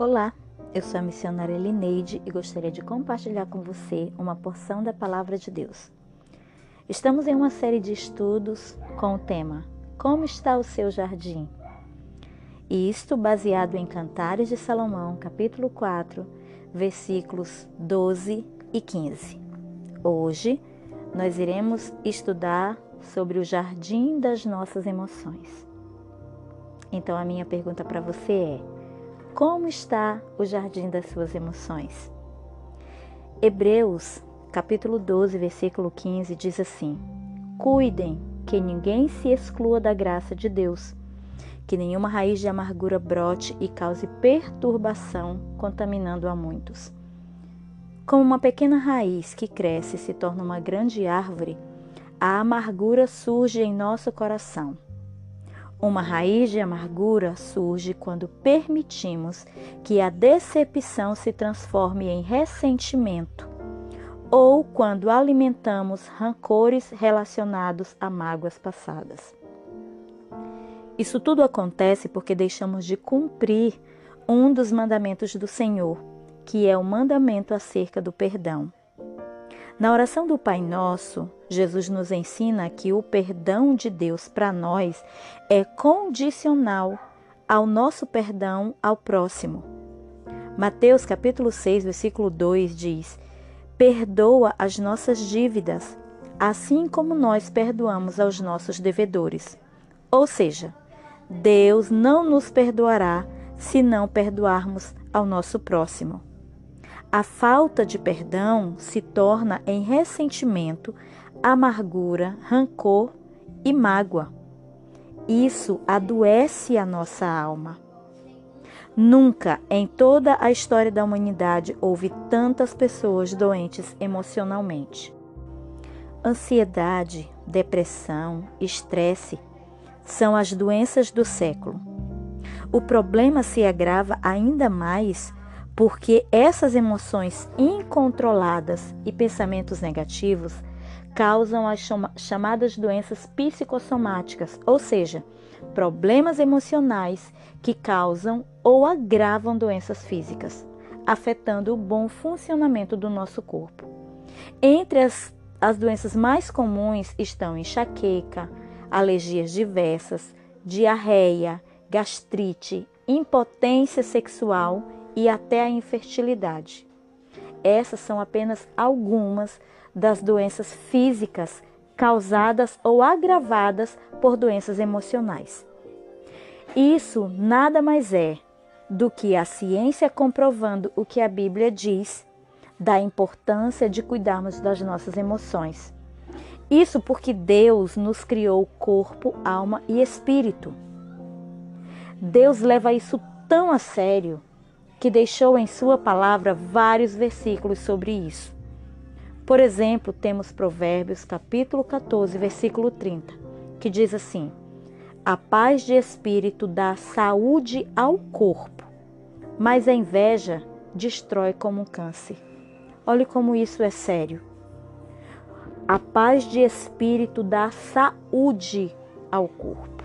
Olá, eu sou a missionária Lineide e gostaria de compartilhar com você uma porção da Palavra de Deus. Estamos em uma série de estudos com o tema Como está o seu jardim? E isto baseado em Cantares de Salomão, capítulo 4, versículos 12 e 15. Hoje nós iremos estudar sobre o jardim das nossas emoções. Então a minha pergunta para você é: como está o jardim das suas emoções? Hebreus, capítulo 12, versículo 15 diz assim: Cuidem que ninguém se exclua da graça de Deus, que nenhuma raiz de amargura brote e cause perturbação, contaminando a muitos. Como uma pequena raiz que cresce e se torna uma grande árvore, a amargura surge em nosso coração uma raiz de amargura surge quando permitimos que a decepção se transforme em ressentimento ou quando alimentamos rancores relacionados a mágoas passadas. Isso tudo acontece porque deixamos de cumprir um dos mandamentos do Senhor, que é o mandamento acerca do perdão. Na oração do Pai Nosso, Jesus nos ensina que o perdão de Deus para nós é condicional ao nosso perdão ao próximo. Mateus capítulo 6, versículo 2 diz: Perdoa as nossas dívidas, assim como nós perdoamos aos nossos devedores. Ou seja, Deus não nos perdoará se não perdoarmos ao nosso próximo. A falta de perdão se torna em ressentimento, amargura, rancor e mágoa. Isso adoece a nossa alma. Nunca em toda a história da humanidade houve tantas pessoas doentes emocionalmente. Ansiedade, depressão, estresse são as doenças do século. O problema se agrava ainda mais porque essas emoções incontroladas e pensamentos negativos causam as chamadas doenças psicossomáticas, ou seja, problemas emocionais que causam ou agravam doenças físicas, afetando o bom funcionamento do nosso corpo. Entre as, as doenças mais comuns estão enxaqueca, alergias diversas, diarreia, gastrite, impotência sexual e até a infertilidade. Essas são apenas algumas das doenças físicas causadas ou agravadas por doenças emocionais. Isso nada mais é do que a ciência comprovando o que a Bíblia diz da importância de cuidarmos das nossas emoções. Isso porque Deus nos criou corpo, alma e espírito. Deus leva isso tão a sério que deixou em Sua palavra vários versículos sobre isso. Por exemplo, temos Provérbios capítulo 14, versículo 30, que diz assim: A paz de espírito dá saúde ao corpo, mas a inveja destrói como um câncer. Olhe como isso é sério. A paz de espírito dá saúde ao corpo,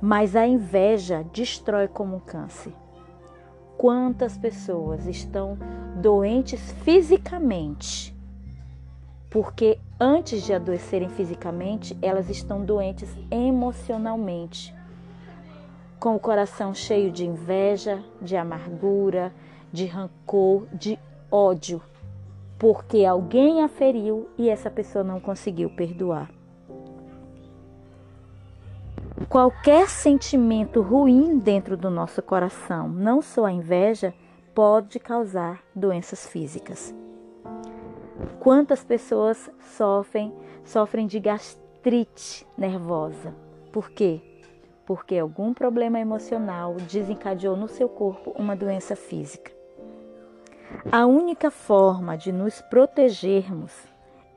mas a inveja destrói como um câncer quantas pessoas estão doentes fisicamente, porque antes de adoecerem fisicamente, elas estão doentes emocionalmente, com o coração cheio de inveja, de amargura, de rancor, de ódio, porque alguém a feriu e essa pessoa não conseguiu perdoar. Qualquer sentimento ruim dentro do nosso coração, não só a inveja, pode causar doenças físicas. Quantas pessoas sofrem, sofrem de gastrite nervosa? Por quê? Porque algum problema emocional desencadeou no seu corpo uma doença física. A única forma de nos protegermos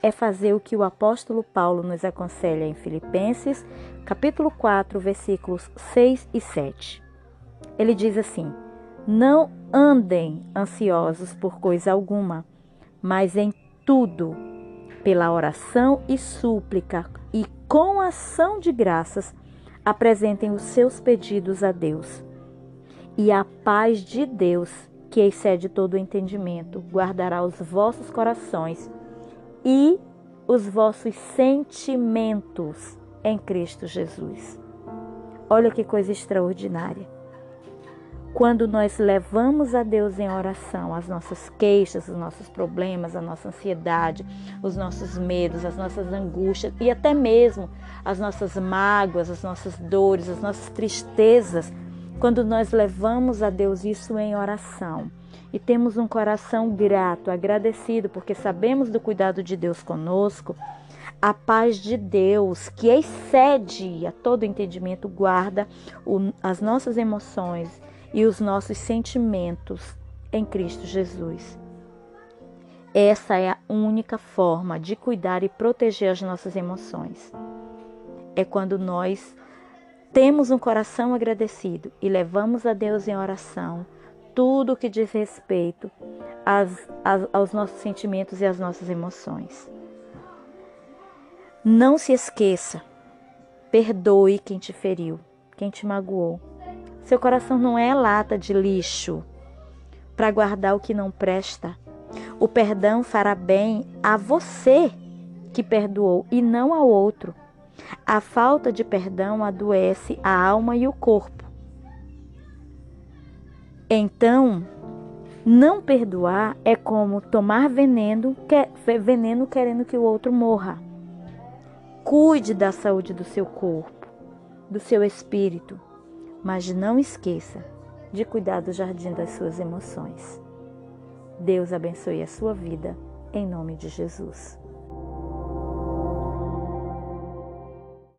é fazer o que o apóstolo Paulo nos aconselha em Filipenses, capítulo 4, versículos 6 e 7. Ele diz assim: Não andem ansiosos por coisa alguma, mas em tudo, pela oração e súplica e com ação de graças, apresentem os seus pedidos a Deus. E a paz de Deus, que excede todo o entendimento, guardará os vossos corações e os vossos sentimentos em Cristo Jesus. Olha que coisa extraordinária. Quando nós levamos a Deus em oração as nossas queixas, os nossos problemas, a nossa ansiedade, os nossos medos, as nossas angústias e até mesmo as nossas mágoas, as nossas dores, as nossas tristezas, quando nós levamos a Deus isso em oração e temos um coração grato, agradecido, porque sabemos do cuidado de Deus conosco, a paz de Deus, que excede a todo entendimento, guarda o, as nossas emoções e os nossos sentimentos em Cristo Jesus. Essa é a única forma de cuidar e proteger as nossas emoções. É quando nós temos um coração agradecido e levamos a Deus em oração tudo que diz respeito às, às, aos nossos sentimentos e às nossas emoções. Não se esqueça, perdoe quem te feriu, quem te magoou. Seu coração não é lata de lixo para guardar o que não presta. O perdão fará bem a você que perdoou e não ao outro. A falta de perdão adoece a alma e o corpo. Então, não perdoar é como tomar veneno, veneno querendo que o outro morra. Cuide da saúde do seu corpo, do seu espírito, mas não esqueça de cuidar do jardim das suas emoções. Deus abençoe a sua vida, em nome de Jesus.